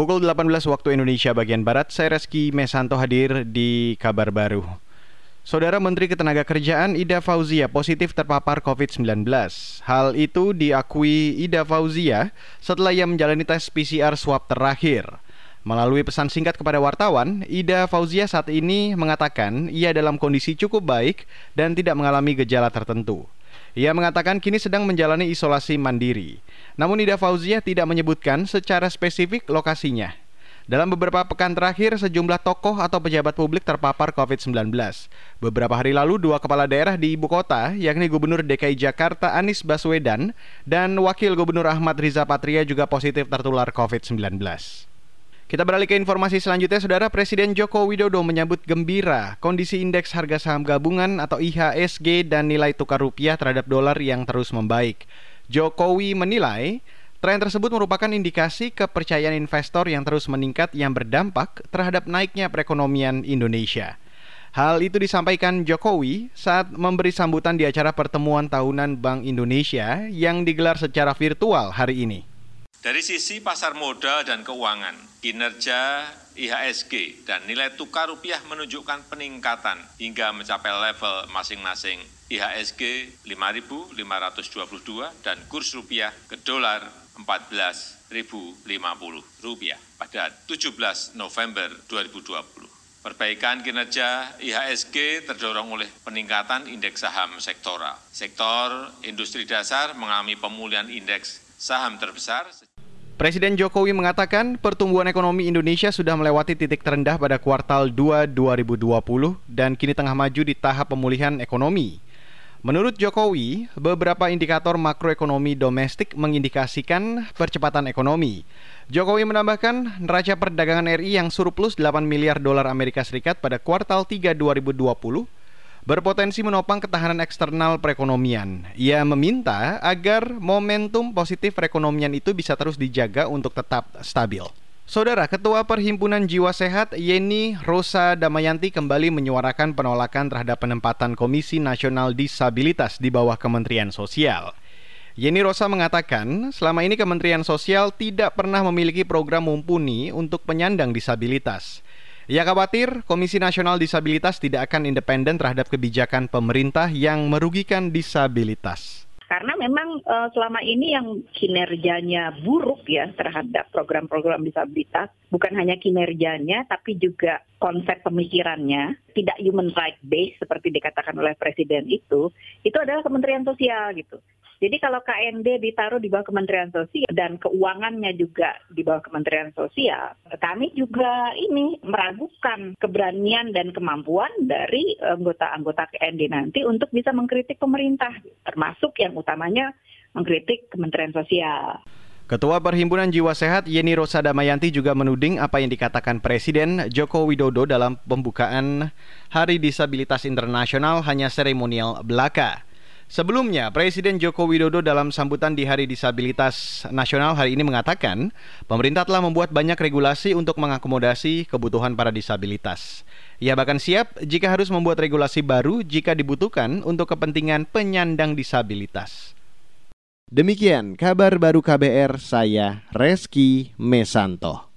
Pukul 18 waktu Indonesia bagian Barat, saya Reski Mesanto hadir di kabar baru. Saudara Menteri Ketenagakerjaan Ida Fauzia positif terpapar COVID-19. Hal itu diakui Ida Fauzia setelah ia menjalani tes PCR swab terakhir. Melalui pesan singkat kepada wartawan, Ida Fauzia saat ini mengatakan ia dalam kondisi cukup baik dan tidak mengalami gejala tertentu. Ia mengatakan kini sedang menjalani isolasi mandiri. Namun Ida Fauzia tidak menyebutkan secara spesifik lokasinya. Dalam beberapa pekan terakhir, sejumlah tokoh atau pejabat publik terpapar COVID-19. Beberapa hari lalu, dua kepala daerah di ibu kota, yakni Gubernur DKI Jakarta Anies Baswedan dan Wakil Gubernur Ahmad Riza Patria juga positif tertular COVID-19. Kita beralih ke informasi selanjutnya, Saudara Presiden Joko Widodo menyambut gembira kondisi indeks harga saham gabungan atau IHSG dan nilai tukar rupiah terhadap dolar yang terus membaik. Jokowi menilai tren tersebut merupakan indikasi kepercayaan investor yang terus meningkat yang berdampak terhadap naiknya perekonomian Indonesia. Hal itu disampaikan Jokowi saat memberi sambutan di acara pertemuan tahunan Bank Indonesia yang digelar secara virtual hari ini. Dari sisi pasar modal dan keuangan, kinerja IHSG dan nilai tukar rupiah menunjukkan peningkatan hingga mencapai level masing-masing IHSG 5.522 dan kurs rupiah ke dolar 14.050 rupiah pada 17 November 2020. Perbaikan kinerja IHSG terdorong oleh peningkatan indeks saham sektoral. Sektor industri dasar mengalami pemulihan indeks saham terbesar. Presiden Jokowi mengatakan pertumbuhan ekonomi Indonesia sudah melewati titik terendah pada kuartal 2 2020 dan kini tengah maju di tahap pemulihan ekonomi. Menurut Jokowi, beberapa indikator makroekonomi domestik mengindikasikan percepatan ekonomi. Jokowi menambahkan neraca perdagangan RI yang surplus 8 miliar dolar Amerika Serikat pada kuartal 3 2020 berpotensi menopang ketahanan eksternal perekonomian. Ia meminta agar momentum positif perekonomian itu bisa terus dijaga untuk tetap stabil. Saudara Ketua Perhimpunan Jiwa Sehat Yeni Rosa Damayanti kembali menyuarakan penolakan terhadap penempatan Komisi Nasional Disabilitas di bawah Kementerian Sosial. Yeni Rosa mengatakan, selama ini Kementerian Sosial tidak pernah memiliki program mumpuni untuk penyandang disabilitas. Ia khawatir Komisi Nasional Disabilitas tidak akan independen terhadap kebijakan pemerintah yang merugikan disabilitas karena memang uh, selama ini yang kinerjanya buruk ya terhadap program-program disabilitas bukan hanya kinerjanya tapi juga konsep pemikirannya tidak human right based seperti dikatakan oleh presiden itu itu adalah Kementerian Sosial gitu. Jadi kalau KND ditaruh di bawah Kementerian Sosial dan keuangannya juga di bawah Kementerian Sosial, kami juga ini meragukan keberanian dan kemampuan dari anggota-anggota KND nanti untuk bisa mengkritik pemerintah, termasuk yang utamanya mengkritik Kementerian Sosial. Ketua Perhimpunan Jiwa Sehat Yeni Rosa Damayanti juga menuding apa yang dikatakan Presiden Joko Widodo dalam pembukaan Hari Disabilitas Internasional hanya seremonial belaka. Sebelumnya, Presiden Joko Widodo dalam sambutan di Hari Disabilitas Nasional hari ini mengatakan, pemerintah telah membuat banyak regulasi untuk mengakomodasi kebutuhan para disabilitas. Ia bahkan siap jika harus membuat regulasi baru jika dibutuhkan untuk kepentingan penyandang disabilitas. Demikian kabar baru KBR saya Reski Mesanto.